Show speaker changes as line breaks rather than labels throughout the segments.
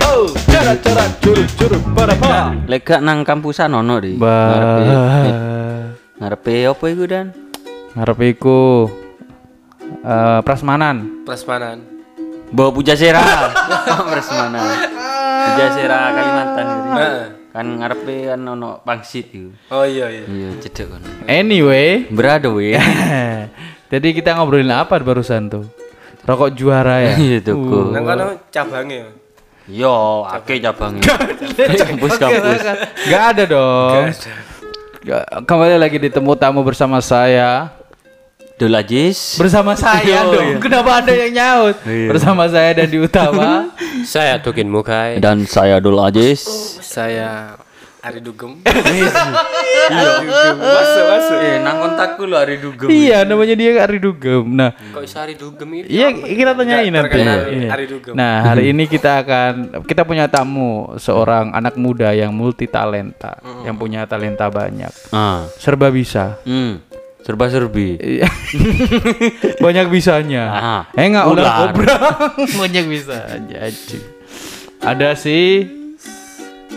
Oh, cara cara curut curut pada pa.
Lek gak nang kampusan ono ri. Ngarepe eh, ngarepe apa iku dan?
Ngarep iku eh prasmanan.
Prasmanan.
Bawa puja sera. Prasmanan. Puja sera Kalimantan ri.
Heeh.
Kan ngarepe kan ono pangsit iku.
Oh iya iya.
Iya, cedek kan.
Anyway,
Berado we.
jadi kita ngobrolin apa barusan tuh? Rokok juara ya.
Iya tuku.
Nang kono cabangnya.
Yo, akeh cabangnya. Kampus-kampus.
Gak ada dong. Gak- Kembali lagi di temu tamu bersama saya.
Dul Ajis.
Bersama saya
Oh,
dong. Kenapa ada yang nyaut?
Iya.
Bersama saya dan di utama.
Saya Tukin Mukai.
Dan saya Dul Ajis.
Saya Ari Dugem. Masuk masuk.
Eh, nang kontakku lo hari dugem.
iya, namanya dia Ari Dugem. Nah,
Kok bisa Ari Dugem itu?
Iya, kita tanyain nanti. Iya.
Ari Dugem.
Nah, hari ini kita akan kita punya tamu seorang anak muda yang multi talenta, yang punya talenta banyak.
Ah.
Serba bisa.
Hmm. Serba serbi.
Iya. banyak bisanya.
Ah,
eh enggak ular
ular.
kobra. banyak bisa aja. Ada si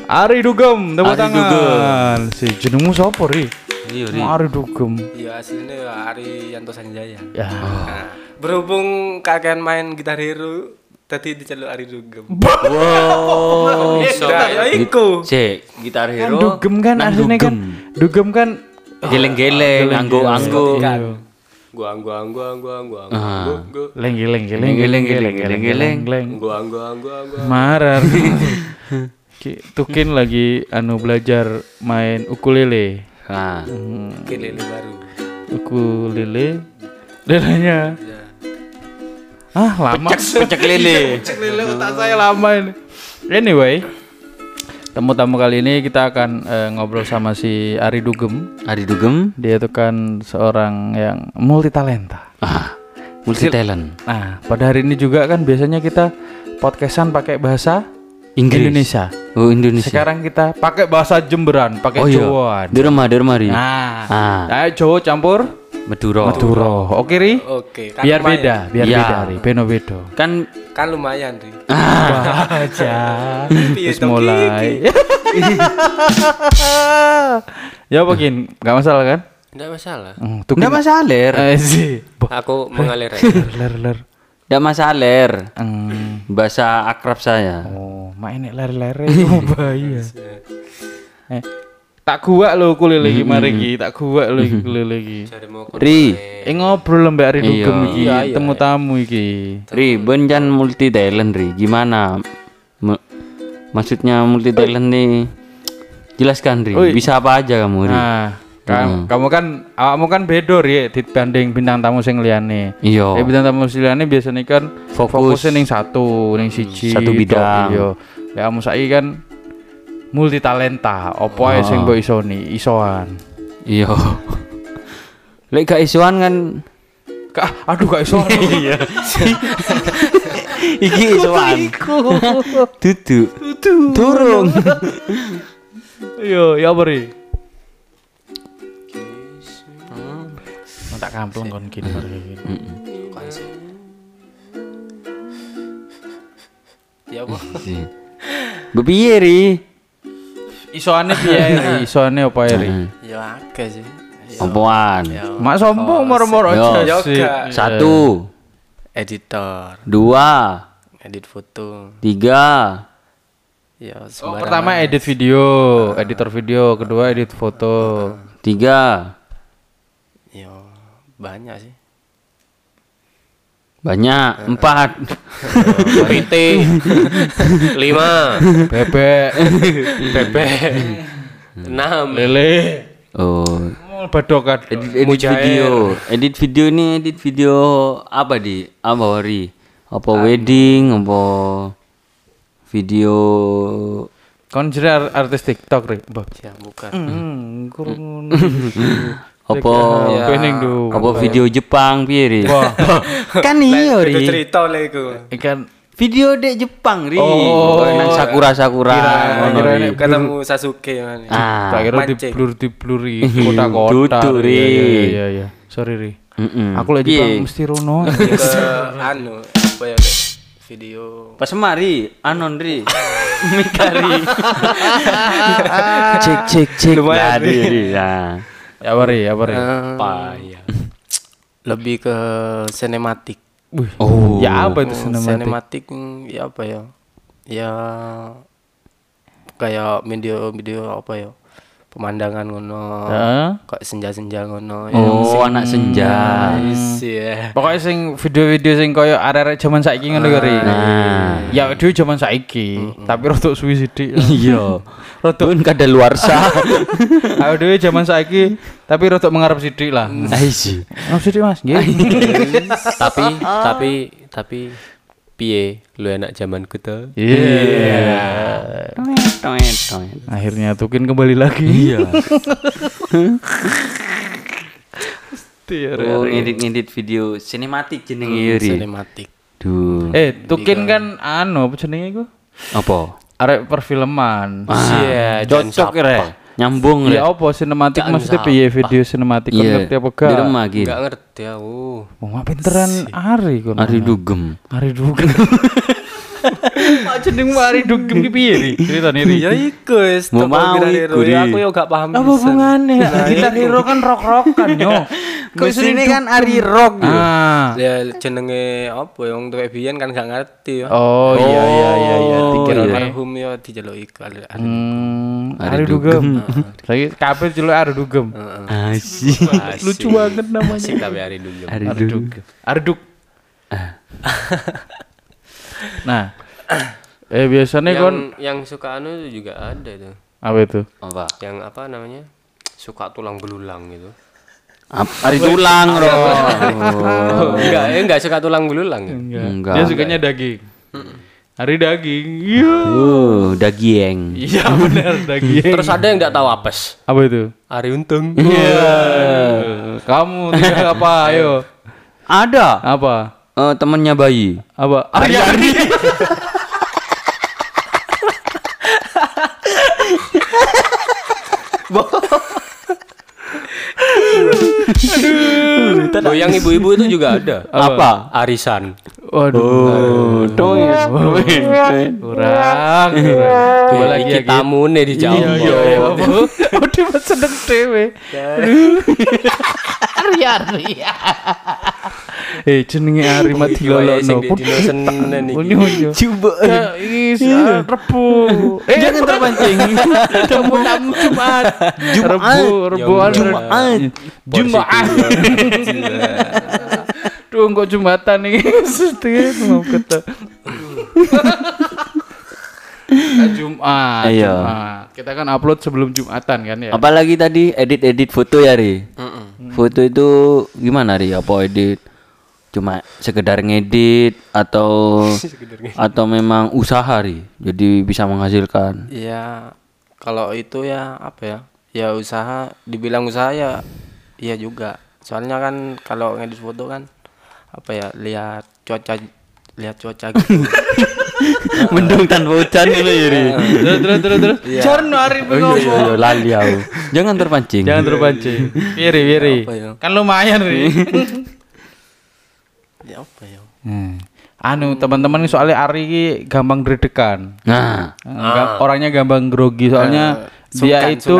Ari Dugem, tepuk
Ari
tangan. Si jenengmu sapa, Ri?
Iya, Ri.
Ari Dugem.
Iya aslinya Ari Yanto Sanjaya.
Ya.
Nah, berhubung kakek main gitar hero, tadi diceluk Ari Dugem.
Wow.
Iso. Ya iku.
Cek, gitar
Kan
hero.
Dugem kan artinya kan
dugem.
Dugem kan
geleng-geleng, anggo-anggo.
Iya.
Gua gua gua gua gua
Ah.
gua gua
Leng geleng geleng
Geleng, geleng, geleng, geleng.
geleng.
gua gua gua gua.
Marah. Ki- Tukin lagi anu belajar main ukulele.
Nah,
Kelele baru.
Ukulele. Lelenya.
Ya.
Ah, lama.
pecek lele.
Cek lele otak saya lama ini. Anyway, tamu-tamu kali ini kita akan eh, ngobrol sama si Ari Dugem.
Ari dugem.
Dia itu kan seorang yang multi talenta.
Ah, multi talent.
Nah, pada hari ini juga kan biasanya kita podcastan pakai bahasa
Inggris.
Indonesia.
Oh, Indonesia.
Sekarang kita pakai bahasa Jemberan, pakai
oh iya.
Jawaan.
Di rumah, di rumah, Ri.
Nah,
Ah.
ayo Jawa campur
Madura.
Madura. Oke, Ri?
Oke, kan
Biar
lumayan.
beda, biar
Iya.
beda, Ri. Beno bedo.
Kan
Kan lumayan, Ri.
Baca.
Piye
Terus
dong,
mulai. ya begin, nggak masalah kan?
Enggak masalah.
Hmm, tuh
enggak masalah.
Eh, sih.
Aku mengalir aja.
Ler ler.
Enggak masalah.
Hmm.
Bahasa akrab saya.
Oh, main ler ler itu bahaya. Eh, tak kuat lo ukulele iki mari iki, tak kuat lo iki.
Cari mau
Ri,
Eh ngobrol mbak Ari
Iya.
Dugem iki,
Iya, iya,
temu tamu iki.
Ri, benjan multi talent, Ri. Gimana? Me- maksudnya multi talent nih? Jelaskan, Ri.
Oi.
Bisa apa aja kamu, Ri?
Nah, kam- kamu kan awakmu kan beda ya dibanding bintang tamu sing liyane.
Iya.
Eh bintang tamu sing liyane biasanya kan
Fokus.
fokusnya ning satu, ning siji.
Satu bidang.
Iya. Ya kamu saiki kan multi talenta, opo ae sing mbok isoni, isoan.
Iya. Lek gak isuan kan
Kak, aduh gak isoan. Iya.
iki isuan. Duduk. Turun.
Iya, ya apa tak kampleng kon gini mari gini.
Ya apa?
Bepiye, Ri?
Isoane piye ri? Isoane apa ri?
Ya akeh sih.
Apaan?
Mak sombong moro-moro aja sih.
Satu,
Editor,
dua,
edit foto.
tiga.
Ya
Oh, pertama edit video, editor video, kedua edit foto.
Tiga.
Ya banyak sih.
Banyak. Empat.
PT lima,
Bebek,
bebek enam.
lele.
Oh.
Badokan.
Edit, edit
Mujair.
video. Edit video ini edit video apa di? Apa Ri? Apa wedding? Apa video?
Kon jere ar- artis TikTok. Mbah.
Ya bukan.
Hmm.
Apa?
Ya.
Pening do.
Apa video Jepang piye Ri?
Wah,
kan iya
Itu
Ri.
cerita lah itu.
ikan
Video dek Jepang Ri.
Oh.
nang sakura-sakura.
Kira-
ngono,
kira
Ri.
Ketemu Sasuke man.
Ah.
tak kira di blur di bluri kota-kota.
Duduk, Ri.
Iya, Iya iya iya. Sorry ri.
Mm-mm.
Aku lagi? Jepang mesti rono.
anu apa ya Lek? video
Pas mari anon ri. Mikari. cek cek cek.
Lumayan,
ri. Ya.
Ya wari, ya wari.
eh,
Payah.
lebih ke sinematik.
Oh.
Ya apa itu sinematik?
sinematik mm, ya apa ya ya kayak video video apa ya pemandangan ngono
Heeh.
kayak senja-senja ngono ya.
Oh, anak senja.
Nice, ya
Pokoknya sing video-video sing koyo arek-arek zaman saiki ngono kari.
Nah.
Ya dhewe zaman saiki, tapi rodok suwi sithik.
Iya. Rodok kada luar sah.
Aku dhewe zaman saiki, tapi rodok mengarep sithik lah.
Aisi.
Ngarep sithik Mas, nggih.
tapi tapi tapi piye lu enak zamanku tuh
Iya.
Toet, toet.
Akhirnya Tukin kembali lagi.
Iya.
Iya,
Oh, ngedit-ngedit video sinematik jenenge ya, ri.
sinematik
Duh.
Eh, Tukin kan anu apa jenenge iku?
Apa?
Arek perfilman.
Ah, cocok re. Nyambung.
Ya apa sinematik maksudnya piye video sinematik
Iya.
ngerti apa
Di
gak?
rumah gitu.
nggak ngerti aku
Wong mak pinteran Ari kon.
Ari dugem.
Ari dugem. Jeneng Ari dugem ki piye ri? Ceritane ri.
ya iku wis
Mau iku,
ya aku yo gak paham
Apa
pisan.
hubungannya? Gitar Hero kan rock-rockan yo.
Kok sini kan Ari rock gitu.
Ah.
ya jenenge apa ya wong tuwek biyen kan gak ngerti ya
Oh iya iya iya iya
Oh,
dikira
iya.
almarhum yo dijeluki kali
Hmm,
Ari
Ari dugem. Saya kabeh celuk Ari dugem.
Asik.
Lucu banget namanya.
Asik tapi hari dulu
Ari
Ari
dugem.
dugem. Ari dug. Nah, eh biasanya
yang
kon
yang suka anu itu juga ada itu
apa itu?
Apa?
yang apa namanya suka tulang belulang gitu
Ap- Ari tulang bro.
enggak eh enggak suka tulang belulang ya?
Enggak.
Dia sukanya daging. Ari daging. Iya.
Uh, daging.
Iya benar daging.
terus ada yang enggak tahu apes
apa itu?
Ari Untung
Iya. Kamu tidak apa? Ayo.
Ada.
Apa?
Eh, temennya bayi.
Apa? Ari Ari.
oh yang ibu-ibu itu juga ada
Apa?
arisan
Waduh.
Toet, toet, toet.
Kurang. kurang. Coba lagi ya.
iki tamune dijawab
Iya iya iya. Oh dia mah Ari Ari. Eh jenenge Ari mati
Iya, Senin iki.
Coba.
Ya iki ah, Rebu. Eh jangan terpancing. Kamu tamu Jumat. Rebu, Rebu
Jumat.
Jumat. Duh kok Jumatan nih Setengah mau kata Jumat
Iya.
Jumat. Kita kan upload sebelum Jumatan kan ya
Apalagi tadi edit-edit foto ya, Ri. Foto itu gimana, Ri? Apa edit? Cuma sekedar ngedit atau atau memang usaha, Ri? Jadi bisa menghasilkan.
ya kalau itu ya apa ya ya usaha dibilang usaha ya iya juga soalnya kan kalau ngedit foto kan apa ya lihat cuaca lihat cuaca gitu
Mendung tanpa hujan itu ya, Ri.
Terus terus terus terus. Jarno Ari
Oh iya, iya, iya, lali aku. Jangan terpancing.
Jangan terpancing. Wiri Wiri
ya?
Kan lumayan Ri.
Ya apa ya?
Hmm. Anu teman-teman ini soalnya Ari ini gampang gredekan.
Nah,
Ga- orangnya gampang grogi. Soalnya dia
sungkan-
itu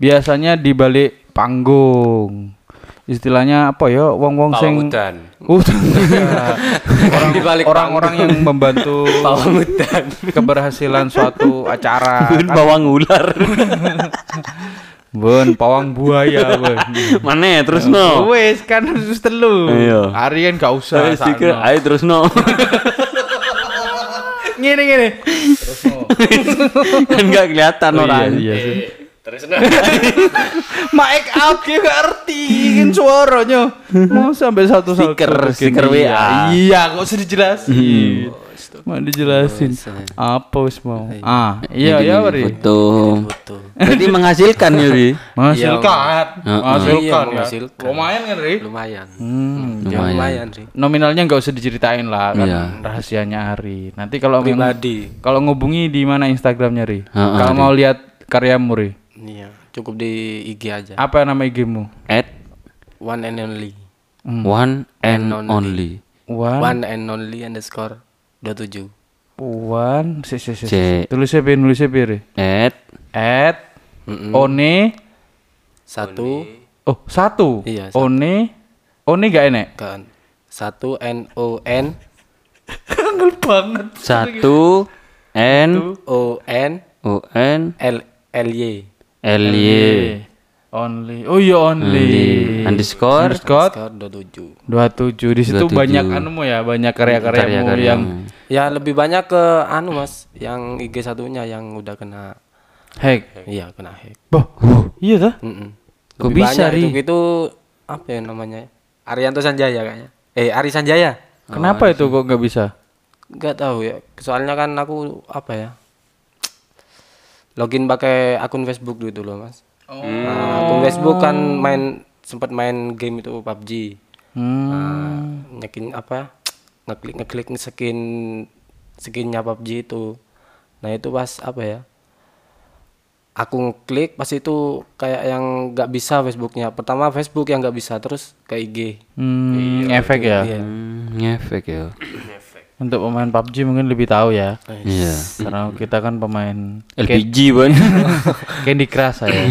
biasanya di balik panggung istilahnya apa ya wong-wong sing
udan
Udah. orang
Di balik
orang-orang yang membantu
udan
keberhasilan suatu acara
Bun bawang ular.
bun pawang buaya bun
Mana ya terus no?
wes kan harus telu
Iya.
Arian gak usah
stiker,
sakno.
ayo terus no.
ngene ngene
kan nggak kelihatan
Oh,
orang.
iya, iya sih.
Terus
Mic up dia gak ngerti kan suaranya. Mau sampai satu satu
Stiker, stiker WA.
iya. Kok usah dijelasin? Mau dijelasin? Apa wis mau? Ah iya
Jadi
iya Wari
Foto.
foto.
Berarti menghasilkan ya, Ri.
menghasilkan.
Iya,
ya.
menghasilkan.
lumayan kan Ri?
Lumayan.
Hmm,
ya lumayan sih
nominalnya nggak usah diceritain lah kan
Iya.
rahasianya Ari. Nanti kalau
pribadi.
kalau ngubungi di mana Instagramnya Ri? Kalau mau lihat karyamu Ri
iya cukup di IG aja
apa nama IG-mu
At
one and only
one and only.
One
one and only underscore 27.
Puan, si si si. Tulisnya piye, nulisnya piye? Re?
at
At
Mm-mm.
One
Satu
Oh, satu.
Iya, satu.
One One gak enek.
kan. Satu N O N
Kangen banget.
satu n
O N
o n
L L Y.
l y
Only. Oh iya only.
underscore
Underscore
Skor 27.
27. Di situ
27.
banyak anumu ya, banyak karya-karyamu
karya-karyamu.
yang
Ya lebih banyak ke anu Mas, yang IG satunya yang udah kena
hack.
iya kena hack.
Boh, iya dah.
Mm-mm.
Kok
Lebih
bisa, Ri?
itu, itu apa ya namanya? Arianto Sanjaya kayaknya. Eh Ari Sanjaya.
Kenapa itu kok nggak bisa?
Enggak tahu ya. Soalnya kan aku apa ya? Login pakai akun Facebook dulu loh, Mas. Nah, akun Facebook kan main sempat main game itu PUBG.
Hmm.
Nah, nyekin apa? Ngeklik ngeklik skin skinnya PUBG itu. Nah, itu pas apa ya? Aku ngeklik pas itu kayak yang nggak bisa Facebooknya. Pertama Facebook yang nggak bisa, terus ke IG.
Hmm, efek ya.
Iya.
Hmm, ngefek ya
Untuk pemain PUBG mungkin lebih tahu ya.
iya
Karena kita kan pemain
LPG ban
Candy Crush saya.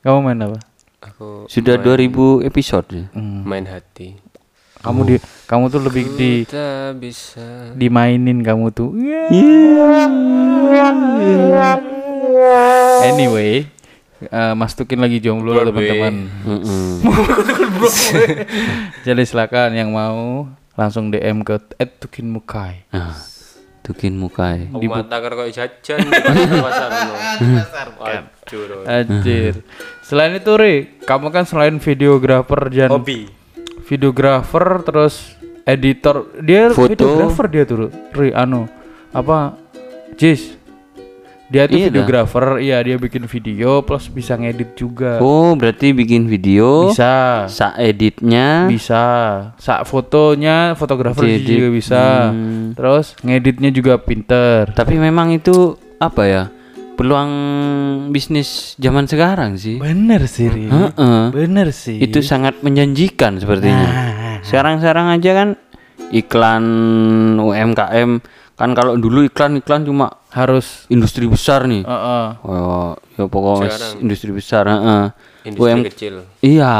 Kamu main apa?
Aku
sudah 2000 episode ya.
main hati.
Kamu di kamu tuh lebih di
bisa.
dimainin kamu tuh. Anyway, eh, Mas Tukin lagi jomblo teman-teman.
Mm-mm.
Jadi silakan yang mau langsung DM ke @tukinmukai.
Nah, tukin mukai
Di mata karo kok jajan.
Anjir. Selain itu, Ri, kamu kan selain videografer dan
Hobi.
videografer terus editor. Dia
Foto.
videografer dia tuh, Ri, anu apa? Jis. Dia tuh
Iya dah.
videografer, iya dia bikin video plus bisa ngedit juga.
oh berarti bikin video
Bisa.
sa editnya
Bisa. Sa fotonya fotografer juga bisa.
Hmm.
Terus ngeditnya juga pinter.
tapi memang itu apa ya peluang bisnis zaman sekarang sih
Bener sih, Ri.
Heeh.
Bener sih.
itu sangat menjanjikan sepertinya
Nah.
sekarang-sekarang aja kan iklan UMKM kan kalau dulu iklan-iklan cuma
harus
industri besar nih
Heeh.
oh ya pokoknya industri besar heeh.
Industri
UM
kecil.
iya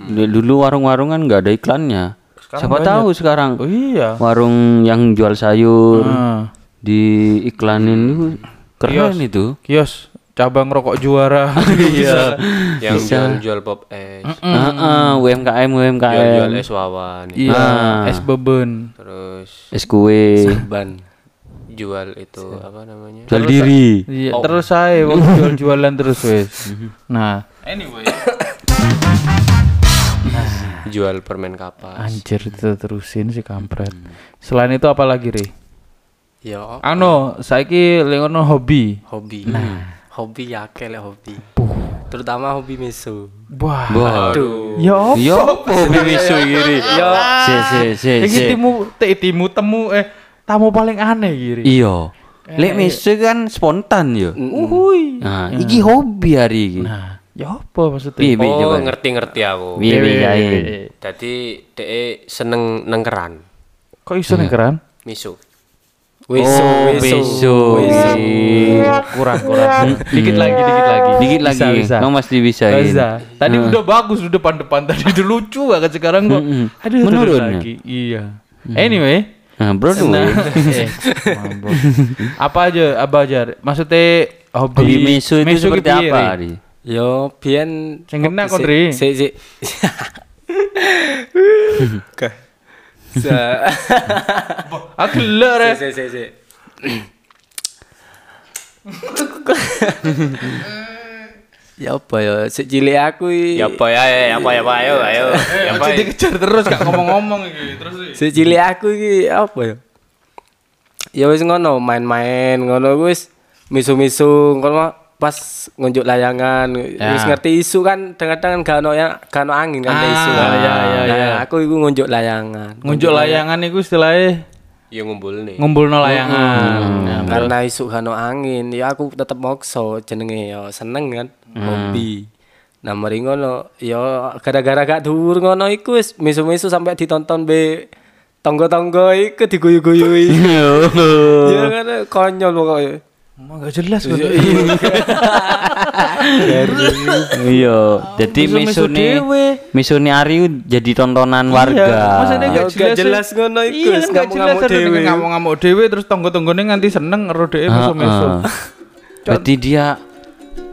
d- dulu warung-warung kan nggak ada iklannya siapa tahu sekarang
Oh iya.
warung yang jual sayur
Heeh.
di iklanin itu keren itu
Kios cabang rokok juara. iya.
Yang jual-jual pop es,
Heeh, UMKM UMKM
jual-jual es wawan,
Iya,
Ah.
es beben.
terus
es kue
ban jual itu apa namanya?
jual diri
Iya, terus saya waktu jual-jualan terus wes. Nah, anyway.
Jual permen kapas.
Anjir itu terusin sih kampret. Selain itu apa lagi, Ri?
Ya,
Ano, saiki lengono hobi.
hobi. Hobi ya kele hobi. Terutama hobi miso.
Wah.
Aduh.
Ya apa?
yo hobi misu giri yo si si si
Iki
si
timu te timu temu eh tamu paling aneh giri.
iyo lek misu kan spontan yo
Uhuy.
nah iki hobi hari iki
Nah, ya apa maksudnya?
piye
Oh, ngerti-ngerti aku.
piye, piye.
Jadi DE seneng nengkeran.
Kok iso nih keran?
Miso.
oh misu
kurang kurang dikit lagi dikit lagi
dikit lagi
bisa, bisa.
kamu pasti bisa
Bisa. Tadi udah bagus udah depan depan tadi udah lucu banget sekarang kok. Aduh
Menurun ya?
lagi. Iya. Anyway.
Nah bro
Nah, eh, apa aja apa aja maksudnya hobi,
hobi misu itu
Misu
seperti apa
Ri?
Yo, biyen
Sing kena kon,
si-
Ri.
Si. Sa.
Aku lere.
Si si si. Ya apa ya, sik cilik aku i-
Ya apa ya, ya apa ya apa ayo ayo. Ya apa.
Jadi kejar terus gak ngomong-ngomong iki terus.
Sik cilik aku iki apa ya? Ya wis ngono, main-main ngono wis misu-misu ngono pas ngunjuk layangan wis ngerti isu kan kadang-kadang gak ono ya gak ono angin kan ada isu kan.
iya, iya,
Nah,
iya.
aku iku ngunjuk layangan
Ngunjuk layangan iku istilahnya
ya ngumpul nih
ngumpulno layangan. Nah,
karena isu gak ono angin ya aku tetep mokso jenenge ya seneng kan hobi nah mari ngono ya gara-gara gak dhuwur ngono iku wis misu-misu sampai ditonton be tonggo-tonggo iku diguyu-guyui. ya kan konyol pokoknya.
Emang gak jelas kok.
Iya, jadi misune
dewe.
misune Ari jadi tontonan warga.
maksudnya
Ya,
gak
gak
jelas.
jelas ngono iku,
Iya, gak jelas
dhewe.
ngamuk-ngamuk dhewe terus tonggo-tonggone nganti seneng karo dhewe meso-meso.
Heeh. Berarti dia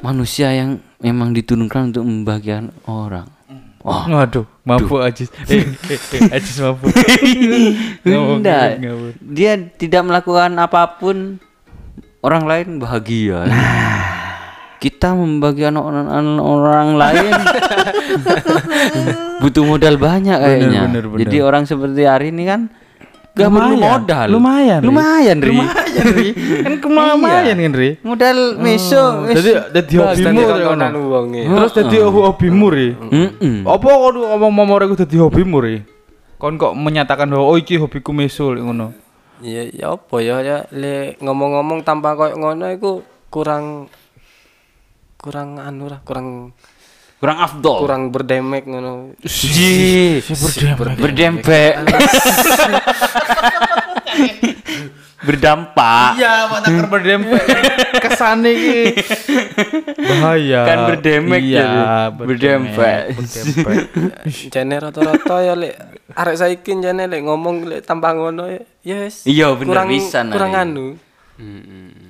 manusia yang memang diturunkan untuk membahagiakan orang. Wah,
Waduh, mabuk Ajis. Eh, eh, eh, Ajis mabuk. Ngawur,
Enggak. Dia tidak melakukan apa pun orang lain bahagia. Kita membagikan orang, orang lain butuh modal banyak kayaknya.
bener, bener.
Jadi orang seperti Ari ini kan gak perlu
Lumayan,
modal.
lumayan, Ri.
Lumayan, Ri.
Lumayan, Ri. Kan lumayan kan, Ri.
Modal meso. wis
Jadi dadi
bas.
hobimu. Terus dadi hobimu ri. Apa kok ngomong momore iku dadi hobimu ri? Kon kok menyatakan bahwa oh iki hobiku mesul ngono.
Ya ya apa ya ya le ngomong-ngomong tanpa koyo ngono iku kurang kurang anu lah, kurang
Kurang afdol.
kurang berdemek ngono.
Ji, berdempek. Berdampak.
Iya, mata berdempek. Kesane iki bahaya.
Kan berdemek
iya,
jadi. Berdempek.
Jane rata-rata ya lek arek saiki jane lek ngomong lek tanpa ngono ya yes.
Iya, bener
kurang,
pisan,
Kurang
Ari.
anu.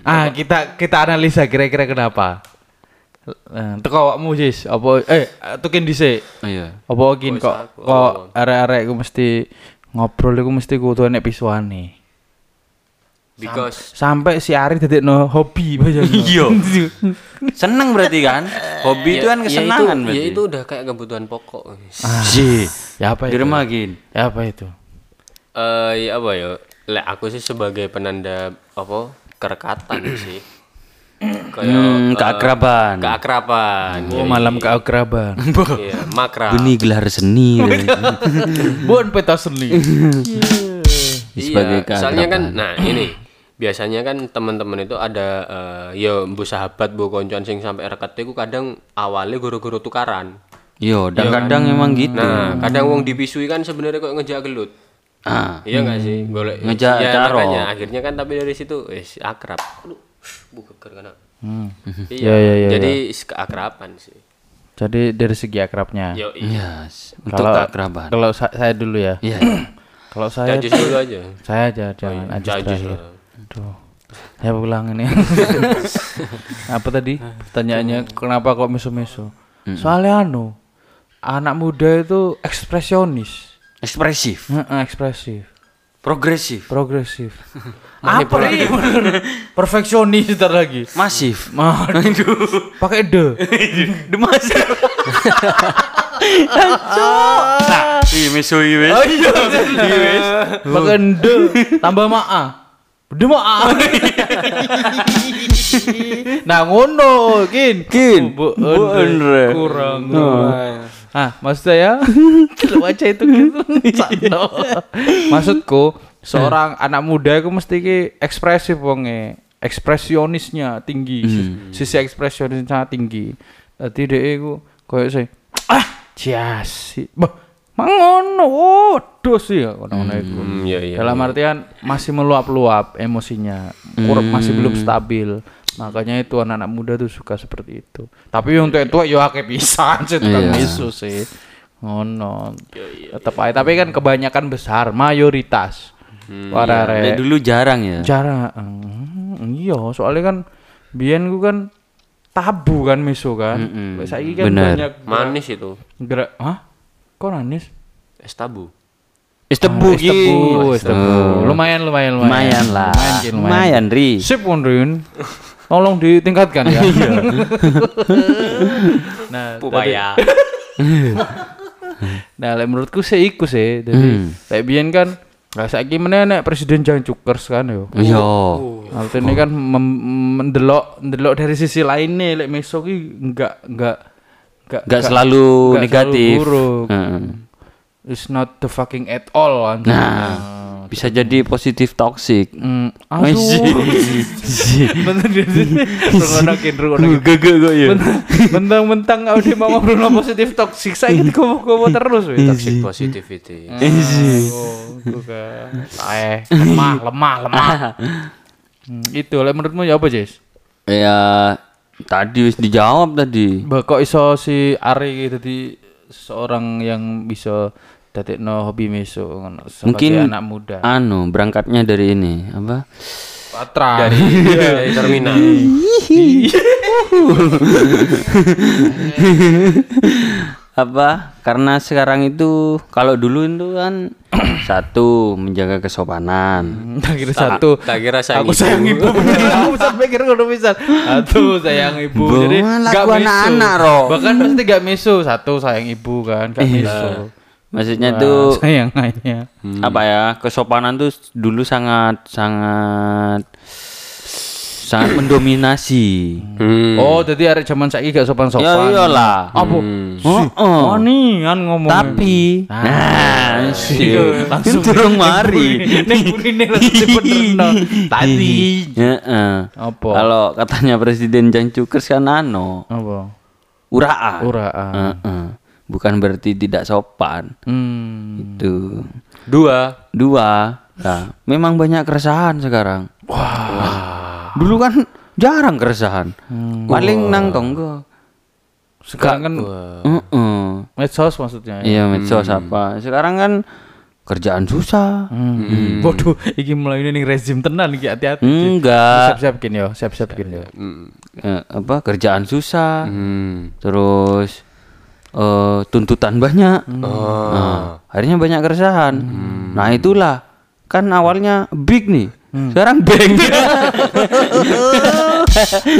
ah, kita kita analisa kira-kira kenapa. Nah, teko awakmu Sis, apa eh tukin dhisik.
Iya.
Apa gin kok kok arek-arek ku mesti ngobrol iku mesti kudu enek pisuane.
Because
Sampai si Ari no hobi bayangno.
Iya. Seneng berarti kan? Hobi itu kan kesenangan
ya
berarti.
itu udah kayak kebutuhan pokok.
Ji.
Ya apa
Di
itu?
rumah gin.
Ya apa itu?
Eh ya apa ya? Lek aku sih sebagai penanda apa? kerekatan sih. Kayak
Hmm,
eh,
keakraban.
keakraban.
Oh, malam keakraban.
Iya, makra.
Benih gelar seni.
Bon peta seni.
Sebagai
iya, soalnya kan nah ini biasanya kan teman-teman itu ada eh, ya bu sahabat bu koncoan sing sampai reket itu kadang awalnya guru-guru tukaran.
Yo, kadang-kadang emang gitu.
Nah, kadang wong dipisui kan sebenarnya kok ngejak gelut.
Ah.
Iya enggak sih? Golek
Ngejak
ya,
caro.
makanya akhirnya kan tapi dari situ wis akrab. Aduh, bu geger kan. Iya,
Ya, ya, ya,
jadi keakraban sih.
Jadi dari segi akrabnya.
Yo, iya.
Yes. Untuk
Kalau
keakraban.
kalau sa- saya dulu ya.
Iya.
Kalau saya
Jajus dulu aja.
saya aja jangan ajus
Jajus
terakhir.
lah.
Aduh. Saya ulang ini. Apa tadi? Pertanyaannya kenapa kok meso-meso? Soalnya anu, anak muda itu ekspresionis.
Ekspresif.
Heeh, ekspresif,
Progresif.
progresif. Apa ini? Perfeksionis ntar lagi.
Masif.
Aduh. Pakai de.
Demasif. Nah, iya meso iya wes.
Oh iya. Pakai de tambah maa. De maa. nah ngono, kin.
Kin.
Kurang.
Nah,
Ah, maksud saya kalau wajah itu gitu. Maksudku seorang anak muda itu mesti ki ekspresif wonge, ekspresionisnya tinggi, sis- sisi ekspresionisnya tinggi. Dadi dhek iku koyo sih ah jasi. Bah, mangono waduh sih ngono-ngono iku.
Hmm, iya iya.
Dalam artian masih meluap-luap emosinya, kurang masih belum stabil. Makanya itu anak-anak muda tuh suka seperti itu. Tapi untuk itu ya akeh pisan sih tukang
Iya.
misu sih. Ngono. Tetep aja. Tapi kan kebanyakan besar, mayoritas. Para
Dari
arek
dulu jarang ya.
jarang. Hmm, iya, soalnya kan biyen ku kan tabu kan miso kan.
Mm-mm.
Saiki kan
Bener.
banyak
Manis itu.
gerak. Hah? Kok manis?
Es tabu.
Es tebu
Es tebu, es
Ki.
tebu. Lumayan, lumayan,
Lumayan lah.
Lumayan, Ki,
Lumayan, Ri.
Sip Wondrin. Tolong ditingkatkan ya. nah,
Pupaya.
tadi- nah, lek menurutku sih iku sih. Jadi,
Hmm.
kan Lah saiki meneh nek presiden Jang Cukers kan yo.
Iya.
Artinya kan mem- mendelok mendelok dari sisi lainnya lek meso ki enggak enggak enggak
Gak selalu
enggak
negatif.
buruk. It's not the fucking at all anjir.
Nah, bisa jadi positif toxic.
Rungonokin.
Gagak kok ya.
Mentang-mentang udah mau ngobrol no positif toxic, saya gitu gowo terus weh.
toxic positivity
Oh. Eh, lemah, lemah, lemah. Hmm, itu, lah menurutmu ya apa, Jess?
Ya tadi wis dijawab tadi.
Bah, kok iso si Ari tadi seorang yang bisa dadekno hobi ngono sebagai
Mungkin
anak muda.
anu berangkatnya dari ini apa?
Patra.
dari dari terminal
apa karena sekarang itu kalau dulu itu kan satu menjaga kesopanan
Tak kira satu.
tak kira sayang
Aku
ibu.
sayang ibu. Aku sampai kira ngono pisan. Satu sayang ibu. Jadi gak miso.
anak-anak, Ro.
Bahkan mesti gak miso. Satu sayang ibu kan, gak miso.
Maksudnya
Wah,
tuh
sayang ayah.
apa ya kesopanan tuh dulu sangat sangat sangat mendominasi
Hmm.
Oh, jadi arek zaman saiki gak sopan-sopan.
ya iyalah
Apa?
oh, oh.
Wani kan ngomong.
tapi
Ah,
nah sih
iya, langsung
turun mari
Ning burine langsung dibenerno. Tadi.
Heeh.
Apa?
kalau katanya presiden Jan Cukers kan ano
Apa?
uraan
Uraan.
Heeh. Bukan berarti tidak sopan.
Hmm.
itu.
Dua.
Dua. Nah memang banyak keresahan sekarang. Wah. Dulu kan jarang keresahan. Paling nang tonggo.
Sekarang kan
Heeh.
medsos maksudnya. ya?
iya medsos apa. Sekarang kan kerjaan susah.
Hmm. Waduh, iki mulai ini rezim tenan iki hati-hati.
enggak.
Siap-siap gini yo, siap-siap gini yo.
Eh, apa kerjaan susah.
Hmm.
terus eh tuntutan banyak.
Oh.
Nah, akhirnya banyak keresahan. Nah itulah. Kan awalnya big nih. Sekarang bang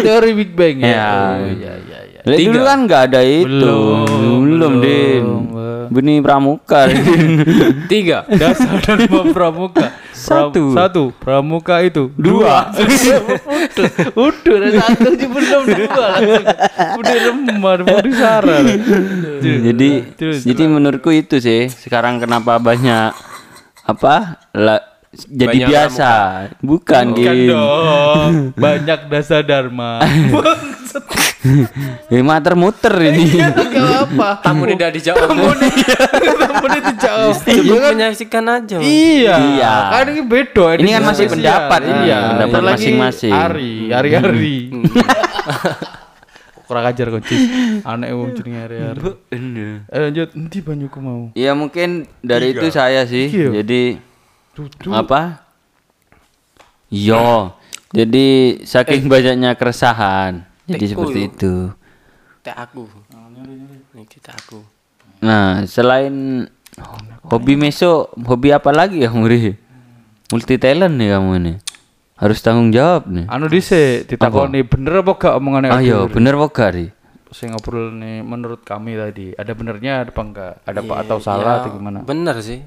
Teori Big Bang ya.
Ya.
Oh, iya iya iya.
Lah, dulu kan nggak ada itu
Belum,
belum,
belum.
din benih pramuka
tiga
Dasar dan pramuka. Pra-
Satu.
Satu. Pramuka itu dua. Udah, udah ada satu aja belum dua. Udah remar, mau disaran.
jadi jadi menurutku itu sih sekarang kenapa banyak apa la- jadi
Banyak
biasa bukan
Bukan
Gin.
dong. Banyak dasa dharma.
Eh, muter-muter ini
Gak apa.
tamu tidak dijawab
Kamu nih, kamu nih dijawab.
Cukup menyaksikan aja
Iya.
Iya.
Kan ini beda.
Ini kan masih pendapat ini,
Iya.
pendapat
Ini lagi
masing-masing.
Ari, Ari Ari. Kurang ajar kok Cis. Anak wong jenenge Ari Ari. Eh lanjut, endi banyuku mau?
ya mungkin dari itu saya sih
Iya.
jadi
Duduk.
apa? Yo. Jadi saking banyaknya keresahan jadi seperti
yo.
itu.
Tak aku. Kita aku.
Nah selain hobi meso hobi apa lagi ya Muri? Multi talent nih kamu ini. Harus tanggung jawab nih.
Anu dhisik ditakoni bener apa gak omongane
ayo
Abdul?
bener apa gari
Sing ngobrol nih menurut kami tadi, ada benernya ada apa enggak? Ada apa
Iya,
atau salah atau gimana?
bener sih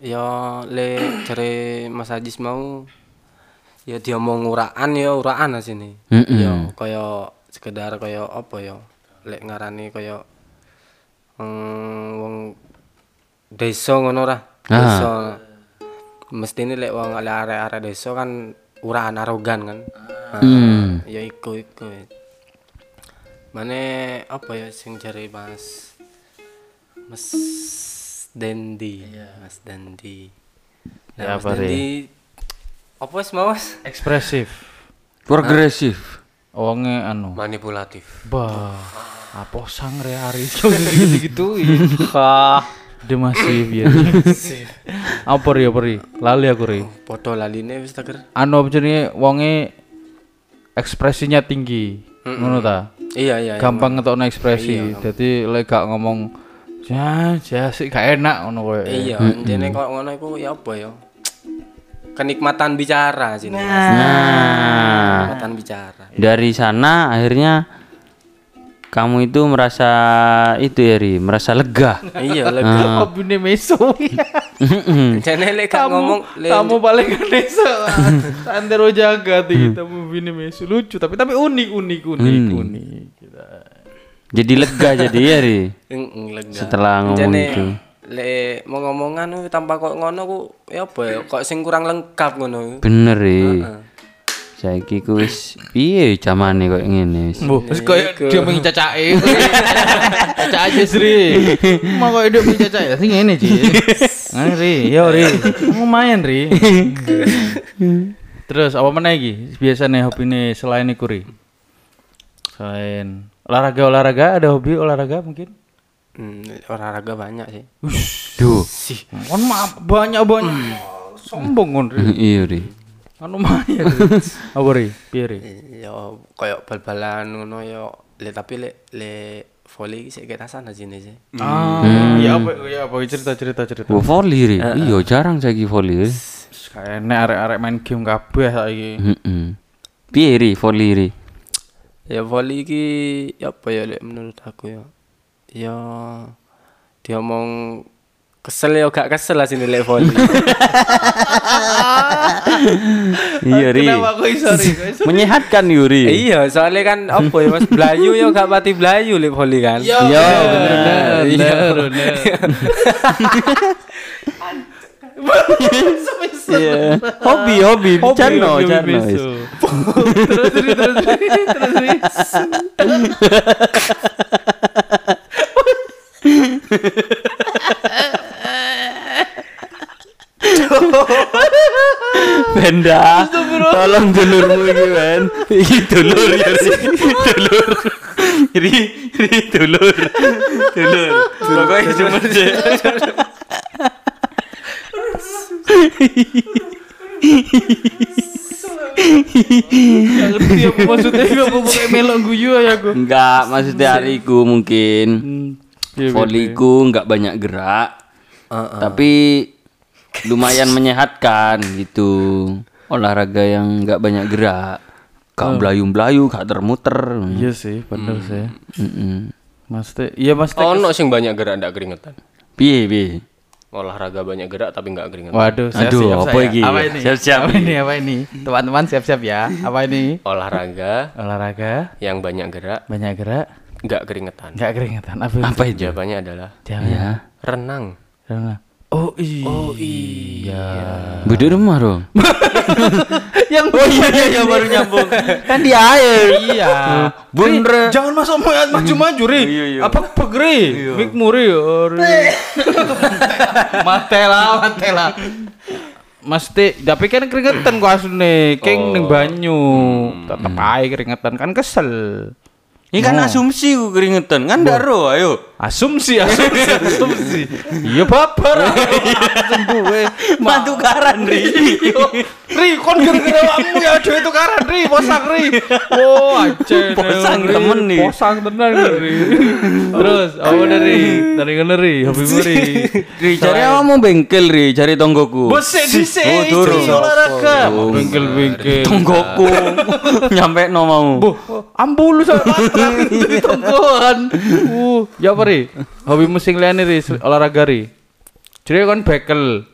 ya le cari Mas Ajis mau ya dia mau nguraan ya uraan sini.
Mm-mm.
ya kaya sekedar kaya apa ya lek ngarani kaya mm, wong desa ngono ra desa. Mesti ini lek wong arek-arek desa kan uraan arogan kan. Nah,
Hmm.
ya iku iku. Mane apa ya sing cari Mas Mas Dendi Mas Dendi
Ya,
Mas
apa?
Dendi apa mau Mas
Ekspresif.
progresif
Wonge anu.
manipulatif
Bah, apa sang re Ari gitu gitu. Hah, dia masih biar. Apa ri apa ri? Lali aku ri.
podo laline wis taker
Anu apa jenenge wonge ekspresinya tinggi. Ngono ta?
iya iya iya.
Gampang ngetokno ekspresi. Jadi lek gak ngomong ya ya sih gak enak ngono kowe.
iya jane kok ngono iku ya apa ya kenikmatan bicara sini Mas.
nah
kenikmatan bicara
dari sana akhirnya kamu itu merasa itu ya Ri, merasa lega
iya lek
Hobine meso.
jane lek gak ngomong lek
Tamu paling desa. Sandero jaga ti tamu bini meso lucu tapi tapi unik unik unik unik. Kita.
Jadi lega jadi ya Ri
lega.
setelah ngomong
Jane,
itu
le mau ngomongan tanpa kok ngono ku ya apa ya kok sing kurang lengkap ngono
Bener ri. Saiki ku wis piye zamane koyo ngene wis.
Bu, terus kayak dia pengen cacake. Cacak aja Sri. Mau kayak dia pengen cacak ya sing ngene Ji. Ngene Ri, yo Ri. Lumayan Ri. Terus apa meneh iki? Biasane hobine selain iku Ri. Selain olahraga-olahraga ada hobi olahraga mungkin?
Hmm, olahraga banyak sih.
Duh.
Kan maaf banyak-banyak. Sombong kon Ri.
Iya ri.
Kan lumayan. Ri. Apa Ri? Piye Ri?
Ya koyo bal-balan ngono ya le tapi le le volley sik kita sana sini sih.
Ah, ya apa ya apa cerita-cerita cerita.
Oh, volley ri. Iya jarang saiki volley.
Kayak nek arek-arek main game kabeh saiki.
Heeh. Piye ri volley ri?
Ya volley iki ya apa ya lek menurut aku ya. Ya diomong kesel ya gak kesel lah sini lek volley.
Iya ri.
Kenapa?
Menyehatkan Yuri.
iya, soalnya kan apa ya Mas Blayu ya gak pati Blayu lek volley kan.
Iya, bener,
Iya.
bener, bener.
Iya. Hobi hobi Cano
hobi,
Cano.
Terus terus terus Ri.
Benda. Tolong dulurmu iki, Ben. Iki dulur ya. Dulur. Ri, ri dulur. Dulur. Pokoknya cuma sih.
Gak ngerti apa maksudnya gue apa pokoknya melok guyu ya gue.
Enggak, maksudnya hariku mungkin.
Iya,
Voliku enggak banyak gerak. Tapi lumayan menyehatkan gitu. Olahraga yang enggak banyak gerak. Gak belayu-belayu, gak termuter.
Iya sih, bener sih.
Mm-mm.
Maksudnya, iya maksudnya.
Ono sing banyak gerak ndak keringetan.
Piye, piye?
Olahraga banyak gerak tapi nggak keringetan.
Waduh, saya
Aduh,
siap
apa
saya. Apa ini?
Siap-siap.
Apa ini? Apa ini? Teman-teman siap-siap ya. Apa ini?
Olahraga
Olahraga
yang banyak gerak
banyak gerak,
nggak keringetan.
nggak keringetan. Apa,
Apa itu?
Jawabannya adalah
Jangan.
Ya.
renang.
Jangan. Oh iya. Oh iya.
Beda rumah dong.
Yang oh iya iya, iya baru nyambung.
kan di air.
iya.
Bener.
Jangan masuk ma- maju-maju ri. Apa pegri? Mik muri. Oh, ri. Matela, matela. Mesti, tapi kan keringetan gua asline, keng ning banyu. Tetep ae keringetan kan kesel.
Ini kan asumsi ku keringetan. Kan ndak ro, ayo.
Asumsi, asumsi, asumsi. Iya babar. Asumsi gue.
Mantu karan, Ri.
Ri, kon gara-gara wakmu ya dhewe tukaran Ri, posang Ri. Oh, aja.
Posang temen nih.
Posang tenan Ri. Terus, apa dari dari ngene Ri, hobimu Ri.
Ri, cari awakmu bengkel, Ri, cari tonggoku.
Bos dhisik
Oh,
iki olahraga. Bengkel-bengkel.
Tonggoku. Nyampe no mau.
Sama matang di tonggoan. Uh, ya apa Ri? Hobimu sing liyane Ri, olahraga Ri. Jadi kan bekel.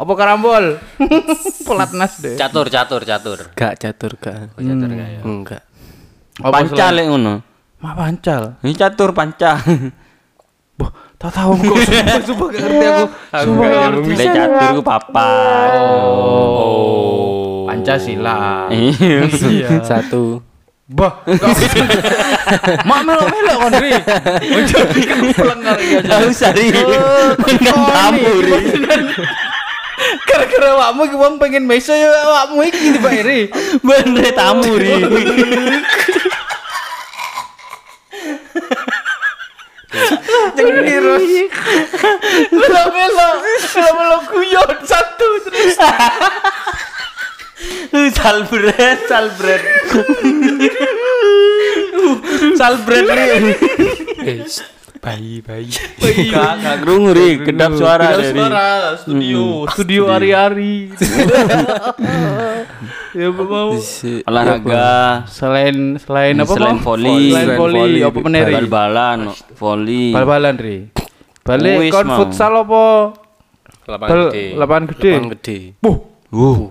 Apa karambol? Pelatnas deh.
Catur, catur, catur.
Gak catur gak.
Oh, catur nggak ya?
Enggak.
Apa
Pancal lek ngono.
Mak pancal.
Ini catur panca.
Boh, tak tahu kok sumpah sumpah gak ngerti aku. Sumpah gak ngerti.
Lek catur ku papat.
Oh. Pancasila.
Iya.
Satu.
Bah, mak melok-melok kan Ri. Ojo dikemplang kali aja.
Enggak usah, Ri. Kan tamu, Ri.
Gara-gara wakmu iki wong pengen meso ya awakmu iki tiba Ri.
Bener tamu, Ri.
Jangan terus. Melok-melok. Melok-melok guyon satu terus.
Salbret, salbret. Salbret, Ri.
Eh, bayi bayi.
Gak, gak krungu, Ri. Kedap suara,
Kedap suara studio, studio ari-ari. ya mau
Olahraga.
selain selain apa
Selain volley.
selain volley apa meneh Ri?
Bal-balan, volley.
bal-balan ri balik kon futsal apa
Lapangan
bal
gede.
lapangan gede
Lapangan gede.
Buh,
Uh.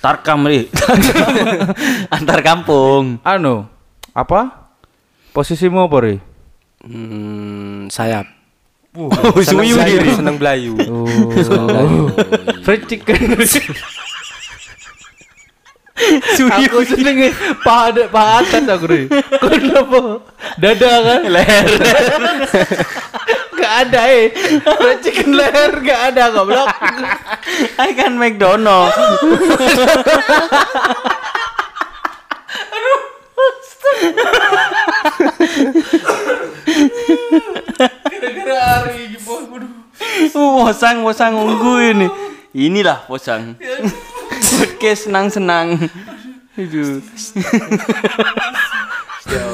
Tarkam, Ri. Antar kampung.
anu apa posisimu apa ri
Hmm, sayap.
Oh,
Seneng
suyu
Belayu,
dia.
seneng Belayu.
Oh. Fried chicken. Aku seneng paha paha atas aku nih. Kenapa? Dada kan? Leher. gak ada eh. Fried chicken leher gak ada goblok.
I kan McDonald.
Gara-gara hari gitu. Waduh.
Oh, posang posang unggu ini. Inilah posang. Podcast senang-senang. Aduh. Saya.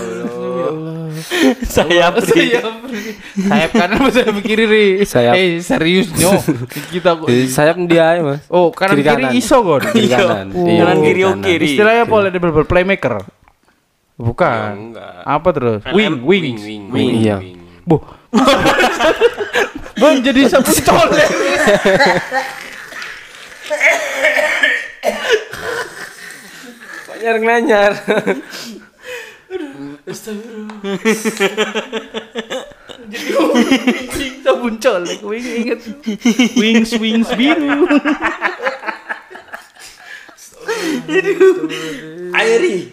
Sayap. Sayap kanan apa sayap kiri ri?
Sayap.
Eh serius nyo. Kita kok.
Sayap dia ya, Mas.
Oh kanan
Kiri
kiri,
kanan.
iso kon.
Kiri kanan. Iya,
Kanan kiri
kanan.
oke.
Istilahnya apa? Double playmaker. Bukan.
enggak.
Apa terus? Wing, wing.
wing,
Wing, iya.
Boh. Bang jadi sapu colek.
Nyar nanyar.
Jadi wing sapu colek. Wing inget. Wings, wings biru.
Airi.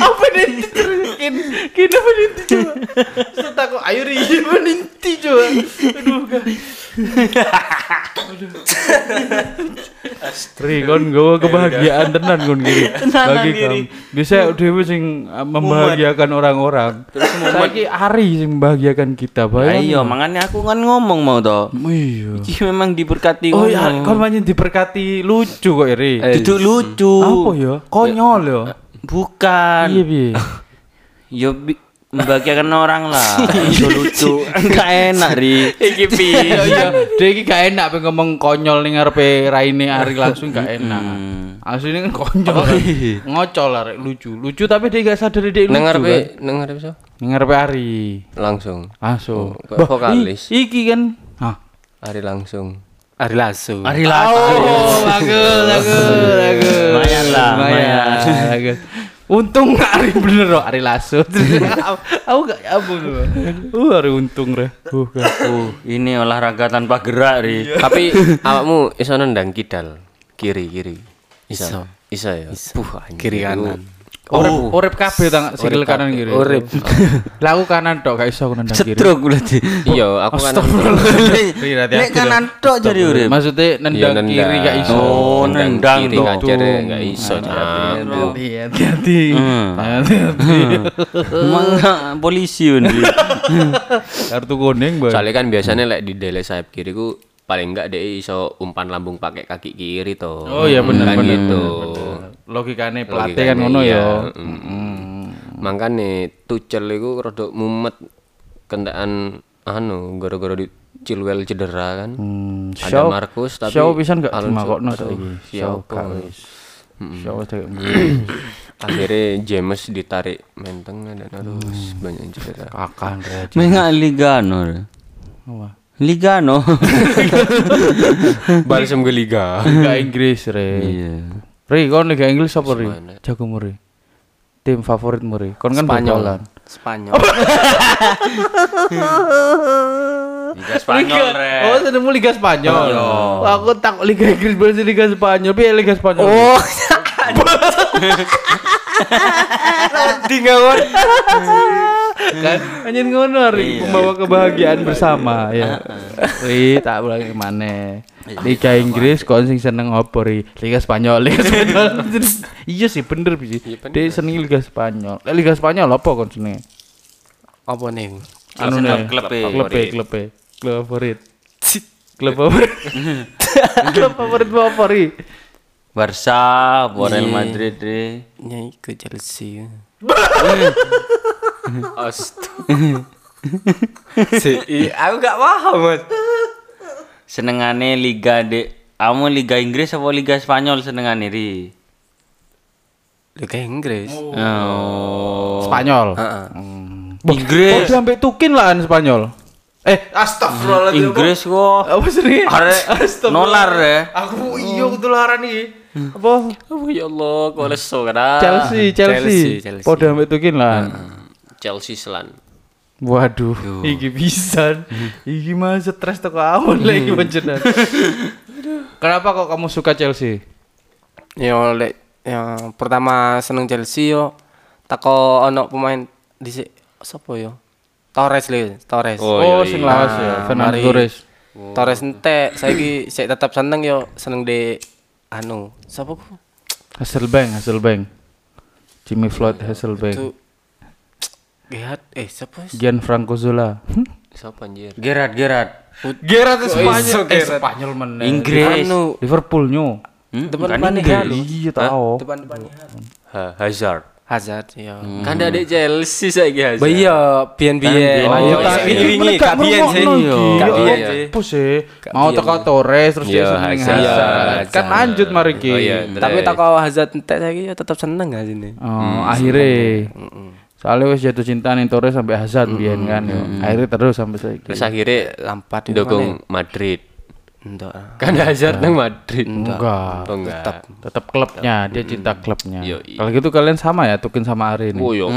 apa nanti kin kin apa nanti coba saya takut ayo ri apa nanti coba aduh kan Ri kon gue kebahagiaan tenan kon gini bagi kamu bisa dewe sing uh, membahagiakan orang-orang. Saiki Ari sing membahagiakan kita bayang
Ayo, makanya aku kan ngomong mau toh.
iya.
Iki memang diberkati
oh ya
ngono.
kon banyak diberkati lucu kok Ri
Duduk lucu.
apa ya? Konyol ya?
Bukan.
iya piye?
Yo bi- membahagiakan orang lah. Iso lucu. Enggak enak, Ri.
Iki pi.
Iya iya, dia iki gak enak pengen ngomong konyol ning ngarepe raine Ari langsung gak enak. Asline kan konyol. Ngocol lah lucu. Lucu tapi dia gak sadar dia lucu.
Nang ngarepe nang ngarepe so?
Ning ngarepe Ari.
Langsung.
Langsung.
Oh, vokalis.
i- iki kan. Hah.
Hari langsung.
Ari Lasso.
Ari
Oh,
langsung.
bagus, bagus, bagus.
Lumayan lah,
lumayan.
lumayan.
Bagus. Untung Ari bener loh, Ari Lasso. Aku gak ampun loh. Uh, Ari untung deh. Uh.
Uh, ini olahraga tanpa gerak, Ri.
Tapi awakmu iso nendang kidal kiri kiri. Iso. Iso ya. Puh, anjing.
Kiri kanan.
Urip urip kabeh tang sikil kanan kiri.
Urip.
Lah aku kanan tok gak iso aku nendang kiri.
Cetruk berarti.
Iya, aku kan
hati-hati
Nek kanan tok jadi urip.
Maksudnya
Iya,
nendang kiri gak iso.
Oh, nendang
kiri enggak iso.
Hati-hati, hati-hati.
Hmm.
Hati-hati.
Emang polisi.
Kartu kuning, Bang.
Soalnya kan biasanya lek di dele sayap kiri ku paling enggak dia iso umpan lambung pakai kaki kiri toh.
Oh iya bener
kan
bener.
gitu.
Logikane pelatih kan ngono
iya.
ya.
Mm. Makanya Tuchel iku rada mumet kendakan anu gara-gara di Chilwell cedera kan.
Hmm,
Ada
show-
Marcus tapi
show pisan gak dimakokno
aduh,
saiki. Show
siapa?
gak wis. Show
Akhirnya James ditarik menteng dan harus banyak yang cedera.
kakak Andre.
Menga
Apa?
Ligano.
Balsam ke liga.
Liga Inggris, Re.
Iya.
Ri, kon Liga Inggris apa Ri?
Semuanya.
Jagomu Ri. Tim favoritmu Ri. Kon kan
Spanyol. Spanyol.
Liga Spanyol, Re.
Oh, senengmu Liga Spanyol. Oh, aku tak Liga Inggris berarti Liga Spanyol. Piye Liga Spanyol? Oh,
Tinggal
kan anjir ngono Ri, membawa kebahagiaan bersama ya. Ri, tak ulangi mana. Liga Inggris kok sing seneng Ri? Liga Spanyol, Liga Spanyol. iya sih bener sih. Dia seneng Liga Spanyol. Eh, Liga Spanyol apa kon seneng?
apa nih?
Anu
Klub-
nih,
klub-
klub
klub-
klub favorit. Klub favorit. Klub favorit apa Ri?
Barca, Real Madrid, Ri.
Nyai ke Chelsea. Si, i- aku gak paham, Mas.
Senengane Liga de Kamu Liga Inggris apa Liga Spanyol senengane Ri?
Liga Inggris.
Oh.
Spanyol.
Heeh.
Oh,
Inggris.
sampai tukin lah Spanyol. Eh, astagfirullahaladzim.
Inggris kok.
Apa sih?
Are nolar ya.
Aku iya ketularan nih. Apa?
Oh ya Allah, kok leso kan?
Chelsea, Chelsea.
Chelsea, Chelsea.
Podo ambek tukin lah.
Chelsea selan.
Waduh, iki pisan. Iki mah stres teko awal lagi panjenengan. Kenapa kok kamu suka Chelsea?
Yo lek yang pertama seneng Chelsea yo tako ono pemain di sapa yo? Torres le, Torres.
Oh,
Oh, sing
iya.
lawas ya,
Nah,
Fernando
mari.
Torres.
Torres entek, saiki sik tetap seneng yo seneng di anu, sapa ku?
Hasselbank, Hasselbank. Jimmy Floyd Hasselbank.
Itu Gerard eh siapa sih?
Gianfranco Zola.
Siapa anjir?
Gerard Gerard
Gerard Spanyol,
iso
eh. Spanyol meneh.
Inggris
Anu,
Liverpool nyo.
Hmm,
depan
kan
depan
Inggris.
Iya tahu.
Depan-depannya
Ha, Hazard.
Hazard ya.
Kan ada Chelsea saiki Hazard.
Bah iya, biyen-biyen.
Kan
Ayo tak
Iya,
wingi-wingi gak biyen sih. Gak biyen
iya.
sih.
Apa sih? Mau teko Torres terus dia
Iya,
seneng
Hazard.
Kan lanjut mari ki.
Oh iya,
Tapi kau Hazard entek saiki ya tetap seneng gak sini.
Oh, akhirnya. Soalnya wis jatuh cinta nih Torres sampai Hazard biyen kan. yo. Akhirnya terus sampai saiki.
Terus akhirnya
Lampard itu
dukung Madrid.
Enggak.
Kan Hazard nang Madrid.
Enggak.
Oh enggak.
Tetap klubnya, dia cinta klubnya.
Yoi.
Kalau gitu kalian sama ya, Tukin sama Ari nih.
Oh yo.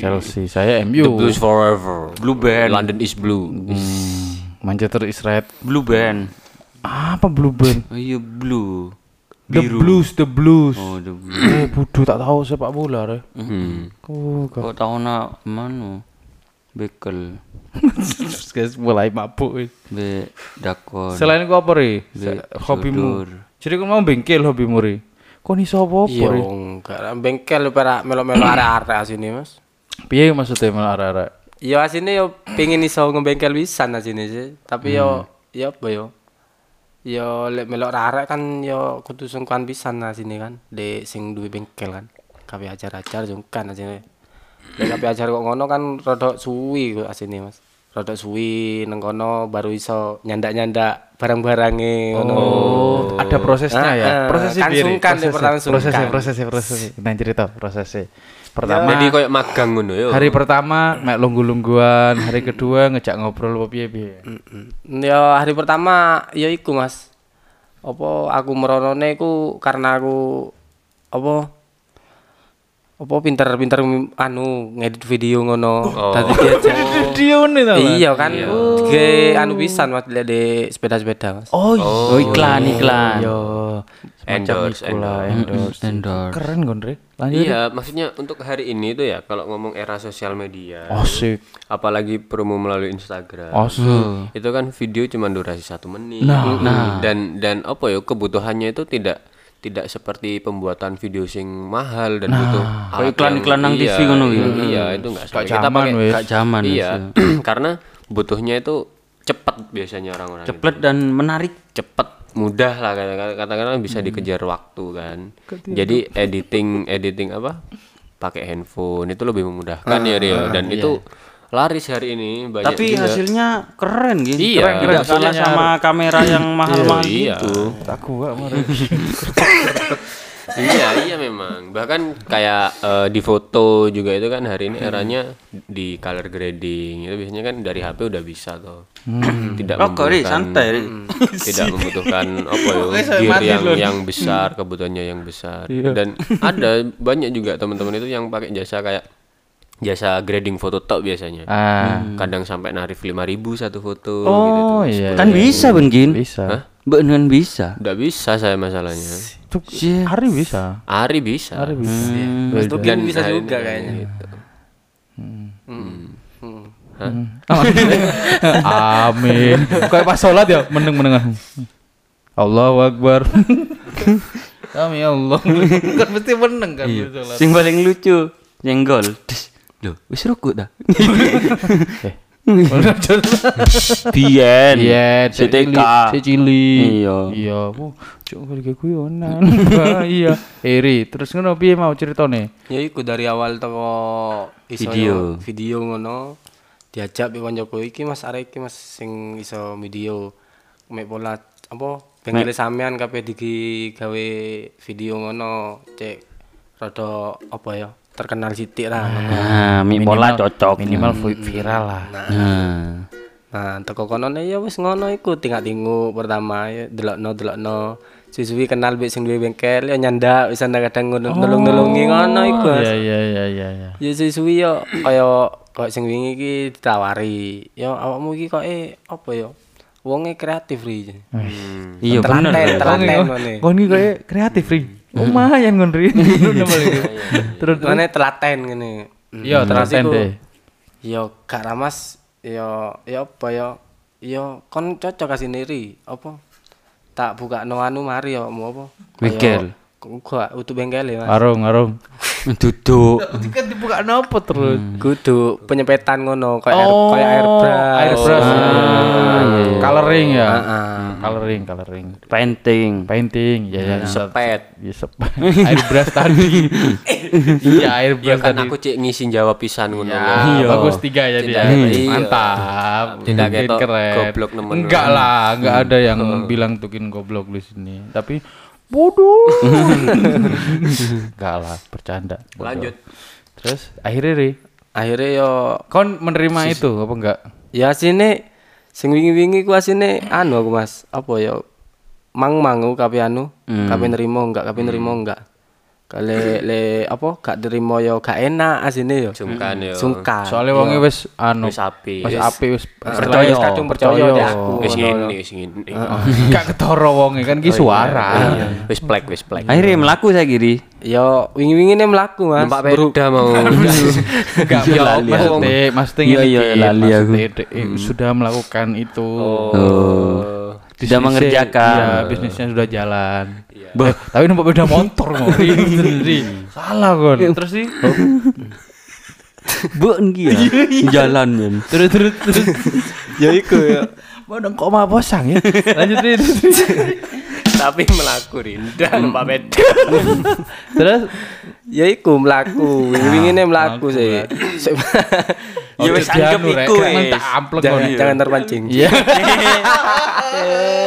Chelsea, saya
The
MU.
Blues forever.
Blue Band.
London is blue.
Manchester is red.
Blue Band
Apa Blue Band?
oh iya blue
The Blues, The Blues.
oh the blue
Eh, bodoh tak tahu sepak bola, Re.
Hmm.
Oh,
kok tahu nak mana bekel
guys mulai mabuk.
be dakon
Selain itu apa, Ri?
Be-
Hobimu. Jadi kau mau bengkel hobimu, Ri? Kau nih sopo apa,
Iya,
Ri?
enggak. Bengkel lu para melo-melo arek-arek asine, Mas.
Piye maksudnya malah arah-arah?
Ya asine yo pengen iso ngebengkel pisan asine sih. Tapi yo ya apa yo? Yo lek melok kan yo kudu sungkan pisan asine kan. De sing duwe bengkel kan. Kabeh ajar-ajar sungkan asine. Lek kabeh ajar kok ngono kan rada suwi kok asine Mas. Rada suwi nang kono baru iso nyandak-nyandak barang-barange ngono.
Oh, ada prosesnya ya.
Ah, ah.
Prosesnya
Kan
piye, Ri?
sungkan, pertama
prosesnya, prosesnya, prosesnya, prosesnya. Nah, cerita prosesnya. Pertama,
Jadi koyo magang ngono yo.
hari pertama mek lunggu-lungguan, hari kedua ngejak ngobrol apa piye piye.
Mm, Ya hari pertama ya iku Mas. Apa aku meronone iku karena aku apa apa pinter-pinter anu ngedit video ngono. Dadi diajak.
Video nih tau.
Iya kan. Ge anu pisan Mas lihat di sepeda-sepeda Mas.
Oh,
oh iklan iklan
Yo, semacam
Endorse,
ikulah, endorse.
endorse
Keren kan, Re? Lanjut.
Iya, maksudnya untuk hari ini tuh ya kalau ngomong era sosial media,
Asik.
apalagi promo melalui Instagram.
Asik.
Itu kan video cuma durasi satu menit. Nah, dan dan apa ya kebutuhannya itu tidak tidak seperti pembuatan video sing mahal dan butuh
Kayak
alat
iklan-iklan
yang-
nang
iya,
TV ngono
iya,
gitu.
Iya, itu enggak
Gak
Kita pakai
wes.
gak zaman
Iya, karena butuhnya itu cepat biasanya orang-orang. itu.
cepet dan menarik
cepet mudah lah kata- katakanlah bisa dikejar waktu kan jadi editing editing apa pakai handphone itu lebih memudahkan ya Rio dan itu laris hari ini banyak
tapi
juga.
hasilnya keren gitu
Iya.
keren, tidak kalah
hasilnya
sama kamera yang mahal-mahal
iya.
gitu.
Aku gak marah.
iya iya memang. Bahkan kayak eh, di foto juga itu kan hari ini eranya di color grading. Itu biasanya kan dari HP udah bisa tuh tidak
Rokok, Ri,
membutuhkan
santai, Ri.
tidak membutuhkan apa ya gear yang yang besar kebutuhannya yang besar. Dan ada banyak juga teman-teman itu yang pakai jasa kayak jasa grading foto tok biasanya
Ah.
kadang sampai narif 5000 satu foto gitu
Oh,
tuh.
iya.
kan bisa Bengkin
Bisa.
beneran bisa
Nggak bisa saya masalahnya
Tuh, hari bisa.
Ari bisa
Hari bisa.
Mas Tuki
Dan
bisa
hari
juga kayaknya.
gitu.
Amin. Kayak pas sholat ya, meneng menengan. Allahu Akbar. Kami Allah. Kan mesti meneng kan
Iya.
sholat.
sing paling lucu nyenggol Loh wis rukuk dah biyen
Iya,
CTK
cili.
Iya.
Iya, bu, cuk kali guyonan. Iya. Eri, terus ngono piye mau ceritane?
Ya iku dari awal toko iso
Video.
video ngono diajak be koncoku iki Mas arek iki Mas sing iso video mek pola apa bengkel sampean kabeh digi gawe video ngono cek rada apa ya terkenal sithik lah
nah mi pola cocok
Minimal vi- viral lah.
nah
Nah, teko kono ya wis ngono iku tingak-tinguk pertama ya delokno delokno siswi kenal mbek sing duwe bengkel ya nyandak wis kadang ngono nulung-nulungi ngono iku.
Iya, iya, iya, iya, iya.
Ya siswi yo kaya kok sing wingi iki ditawari. Ya awakmu iki kok eh apa ya? Wonge kreatif ri.
Iya bener.
Telaten, telaten
Kon
ngene.
kon iki kreatif ri. Lumayan kon ri. Ngono malah iku. Terus
Ngene telaten ngene.
Iya,
Terus
telaten deh.
Ya gak ramas ya ya apa ya? Ya kon cocok kasih niri apa? Tak buka no anu mari ya mau apa?
Bengkel.
Gua utuh bengkel ya, Mas.
Arung, arung.
Duduk.
Kan dibuka nopo terus?
Kudu penyepetan ngono kayak air
Oh,
kayak airbrush.
airbrush.
Ah,
Ah, Coloring ya.
ah.
Coloring, coloring.
Painting.
Painting, ya ya.
Sepet.
Ya sep. airbrush tadi. Iya,
Ya
airbrush
kan
tadi.
aku cek ngisi jawab pisan ngono.
Ya,
lho.
bagus tiga ya.
Tidak, iya.
Mantap.
Tidak ketok
keren.
goblok nemen.
Enggak lah, enggak ada yang bilang tukin goblok di sini. Tapi bodoh. enggak lah, bercanda.
Lanjut.
Terus akhirnya Ri,
Akhirnya yo
kon menerima itu apa enggak?
ya sini sing wingi-wingi ku asine anu aku Mas. Apa ya? Mang-mangu kape anu, kape nerimo enggak, kape nerimo enggak. Kale le apa gak nerimo yo gak enak asine yo.
Sungkan yo.
Sungkan.
Soalnya wonge wis anu
Wis api.
wis api wis
percaya wis kadung percaya aku.
Wis ngene, wis ngene.
Gak ketoro wonge kan ki suara.
Wis plek, wis plek.
Akhirnya melaku saya kiri.
Yo wingi-wingi ne melaku Mas.
Numpak beda mau.
Enggak
Iya,
ya,
lali Iya,
ngene
iya,
iki,
lali aku.
eh, sudah melakukan itu.
Oh. Tidak
Bisnisnya-
mengerjakan.
Iya, bisnisnya sudah jalan. Eh, tapi numpak beda motor ngori. Salah kon. Terus sih.
Bu kia. Jalan men.
Terus terus terus.
Ya iku ya.
Bodong kok mah bosang ya. Lanjut Ri.
Tapi melaku Rinda numpak beda.
Terus
Ya iku melaku. Wingi-wingi ne melaku sih.
Ya wis anggap iku wis.
jangan terpancing.
Iya.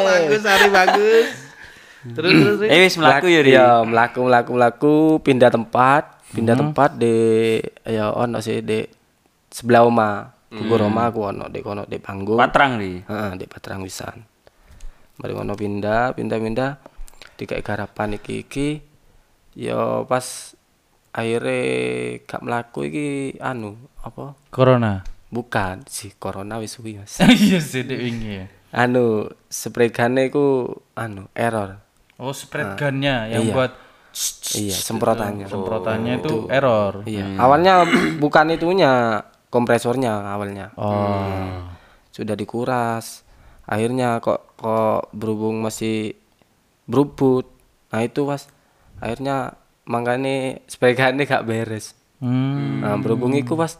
Bagus Ari bagus. Terus terus Ri.
Eh wis melaku ya Ri.
Ya, melaku melaku melaku pindah tempat, pindah tempat di ya ono sih di sebelah oma. Tugu Roma aku ono di kono di panggung.
Patrang Ri.
Heeh, di Patrang wisan. Mari ngono pindah, pindah-pindah dikai garapan iki iki ya pas akhirnya gak melaku iki anu apa
Corona.
bukan si corona wis suwi mas
Iya sih dek wingi ya.
anu gunnya iku anu error
Oh, spread gunnya yang
iya.
buat
iya semprotannya.
Semprotannya itu error.
iya. Awalnya bukan itunya kompresornya awalnya.
Oh.
sudah dikuras. Akhirnya kok kok berhubung masih berubut. Nah itu mas. Akhirnya makanya spray gunnya gak beres.
Hmm.
nah berhubung iku pas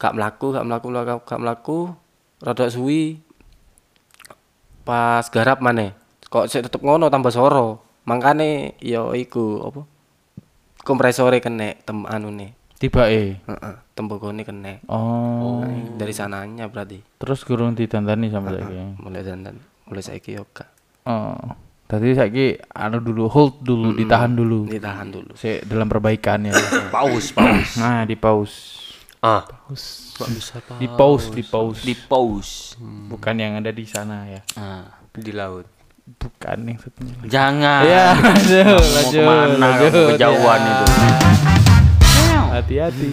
gak melaku gak melaku gak, gak melaku rada suwi. Pas garap mana kok saya tetep ngono tambah soro makane yo iku apa kompresore kena tem anu nih
Tiba eh.
Heeh, tembokone kena
Oh.
dari sananya berarti
Terus kurang ditandani sama saiki.
mulai dandan mulai saiki yo
Oh. Tadi saiki anu dulu hold dulu, ditahan dulu.
ditahan dulu
Si dalam perbaikan ya.
Paus, paus.
nah, di pause.
Ah. Kok bisa pak?
Di pause, di pause.
Di paus.
Bukan yang ada di sana ya.
Nah.
Di laut.
Bukan yang satunya.
Jangan.
Iya, lanjut,
Mau
ke
mana
lanjut,
kamu kejauhan
ya.
itu.
Hati-hati.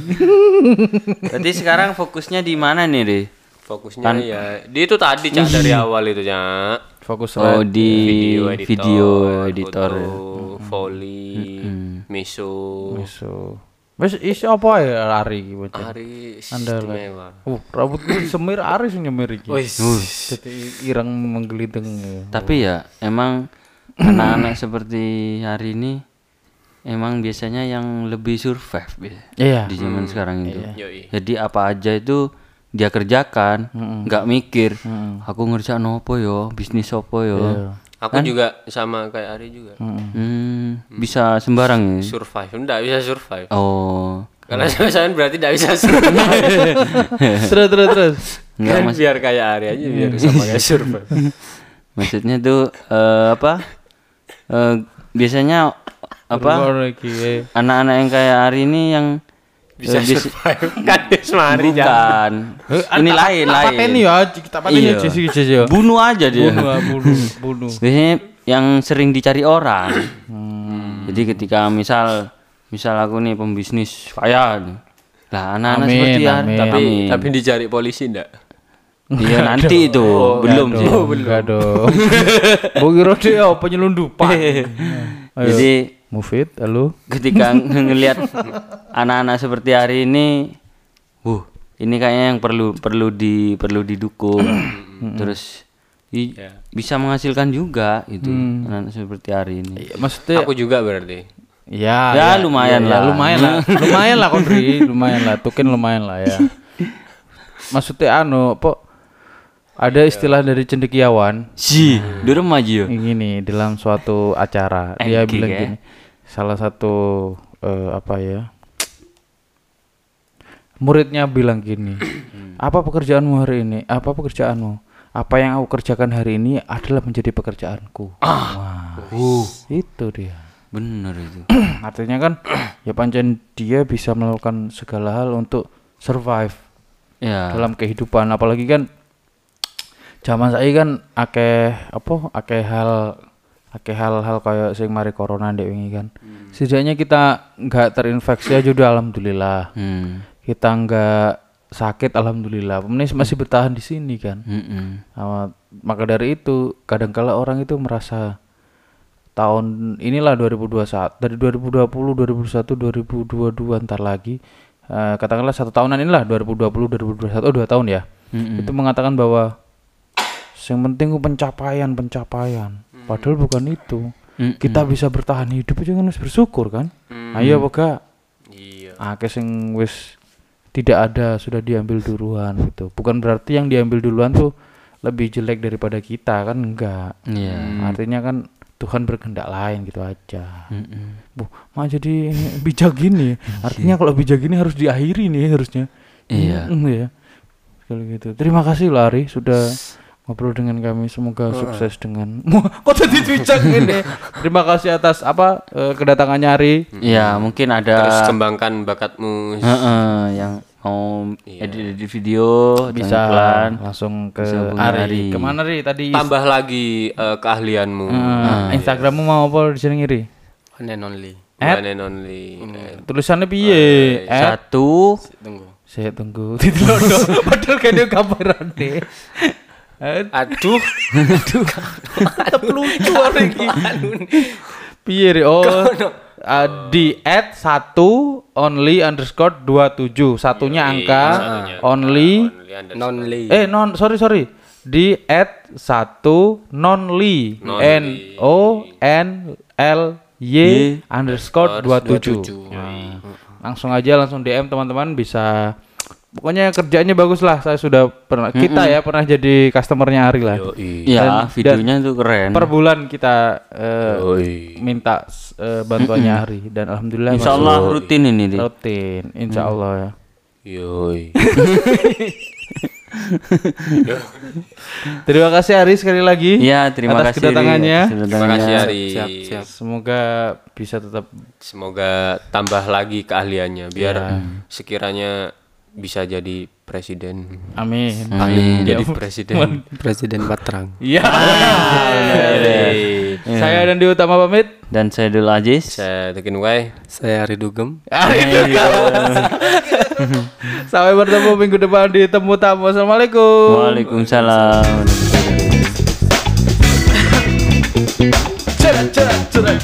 Berarti sekarang fokusnya di mana nih, Ri?
Fokusnya ya di itu tadi cak dari awal itu cak.
Fokus
Oh, di
Video editor,
video editor.
foto, Foley, miso,
So. Wes isi apa ya Ari iki bocah? Andal.
istimewa.
Uh, rambutku semir Ari sing nyemir iki.
Wis.
Jadi ireng menggeliting. ya.
Tapi ya emang anak-anak seperti hari ini emang biasanya yang lebih survive ya,
Iya.
di zaman sekarang itu.
Yoi.
Jadi apa aja itu dia kerjakan, nggak mikir. Aku ngerjain apa yo, bisnis apa yo.
Aku juga sama kayak Ari juga.
Hmm, bisa sembarang ya.
Survive, enggak bisa survive.
Oh,
Karena saya berarti enggak bisa survive.
terus terus terus.
Enggak,
Kan biar kayak Ari aja biar sama kayak survive.
maksudnya tuh eh, apa? Eh, biasanya apa?
Eh.
Anak-anak yang kayak hari ini yang
Bisa
bis-
survive. kan semari jangan.
bukan. Ini lain, lain.
pateni ya, kita pateni ya.
Bunuh aja dia.
Bunuh, ah, bunuh, bunuh.
Biasanya yang sering dicari orang.
Hmm.
Jadi ketika misal misal aku nih pembisnis kaya nih. Lah anak-anak seperti
amin.
Tapi
Amin.
tapi dicari polisi ndak?
Iya nanti itu belum sih.
Enggak dong. Mbok kira dia penyelundupan. Ayo,
Jadi
Mufid, halo.
ketika ngelihat anak-anak seperti hari ini, wuh, ini kayaknya yang perlu perlu di perlu didukung. Terus i- bisa menghasilkan juga itu anak-anak seperti hari ini.
Iya, Maksudnya
Aku juga berarti.
ya,
Ya, lumayan
ya,
lah.
lumayan lah. lumayan lah Kondri, lumayan lah. Tukin lumayan lah ya. Maksudnya anu, po ada istilah dari cendekiawan
Si, dulu maju.
ini dalam suatu acara dia bilang
ya?
gini salah satu eh, apa ya muridnya bilang gini apa pekerjaanmu hari ini apa pekerjaanmu apa yang aku kerjakan hari ini adalah menjadi pekerjaanku. Wah, itu dia.
Bener itu.
artinya kan ya pancen dia bisa melakukan segala hal untuk survive
Ya.
dalam kehidupan. Apalagi kan zaman saya kan akeh apa akeh hal akeh hal-hal kayak sing mari corona ndek wingi kan. Setidaknya kita nggak terinfeksi aja udah alhamdulillah.
Hmm.
kita nggak sakit alhamdulillah. Pemenis masih bertahan di sini kan?
Mm-mm.
Nah, maka dari itu kadangkala orang itu merasa tahun inilah 2021 dari 2020 2021 2022 ntar lagi eh, katakanlah satu tahunan inilah 2020 2021 oh dua tahun ya. Itu mengatakan bahwa yang penting pencapaian pencapaian. Padahal bukan itu.
Mm-mm.
kita bisa bertahan hidup aja kan harus bersyukur kan? Ayo apa gak?
Iya.
akeh sing wis tidak ada sudah diambil duluan gitu. Bukan berarti yang diambil duluan tuh lebih jelek daripada kita kan enggak.
Iya.
artinya kan Tuhan berkehendak lain gitu aja.
Mm-mm.
Bu, mah jadi bijak gini. Artinya kalau bijak gini harus diakhiri nih harusnya.
Iya.
Mm, ya kalau gitu. Terima kasih loh Ari sudah ngobrol dengan kami semoga sukses dengan kok jadi bijak gini terima kasih atas apa eh, kedatangannya Ari
Ya, mungkin ada
Terus kembangkan bakatmu.
Heeh, yang mau edit-edit video
bisa
iklan.
langsung ke
Bisa
Ari.
Ari.
Ke mana Ri tadi?
Tambah lagi eh, keahlianmu.
Eh, Instagrammu mau apa di sini Ri?
One and only.
One and only.
Tulisannya piye?
Satu
Tunggu.
saya tunggu. Padahal kan dia kabaran deh. Eh,
Aduh.
tetep lucu orang iki. Piye? Oh. eh, di at satu only underscore 27 satunya angka only.
Nonly.
eh non sorry sorry. Di at satu nonly. N o n l y underscore 27 Nah, langsung aja langsung dm teman-teman bisa pokoknya kerjaannya bagus lah saya sudah pernah kita ya pernah jadi customernya Ari lah
Yoi.
Ya, videonya tuh keren.
per bulan kita eh,
Yoi.
minta eh, bantuannya Ari dan alhamdulillah
Insya
masuk
Allah rutin ini Di.
rutin insya Allah ya
Yoi.
terima kasih Ari sekali lagi
Iya, terima
atas
kasih Ri,
kedatangannya
atas
Terima kasih Ari.
Siap, siap.
semoga bisa tetap
Semoga tambah lagi keahliannya biar sekiranya bisa jadi presiden.
amin
Amin.
Ya
Jadi
ampun.
presiden.
Presiden Batrang.
Iya.
Yoi.
Saya dan di utama pamit.
Dan saya Dul Aziz.
Saya Tekin Wai.
Saya Ari Dugem.
Sampai bertemu minggu depan di temu tamu. Assalamualaikum.
Waalaikumsalam.
Cerat, cerat, cerat.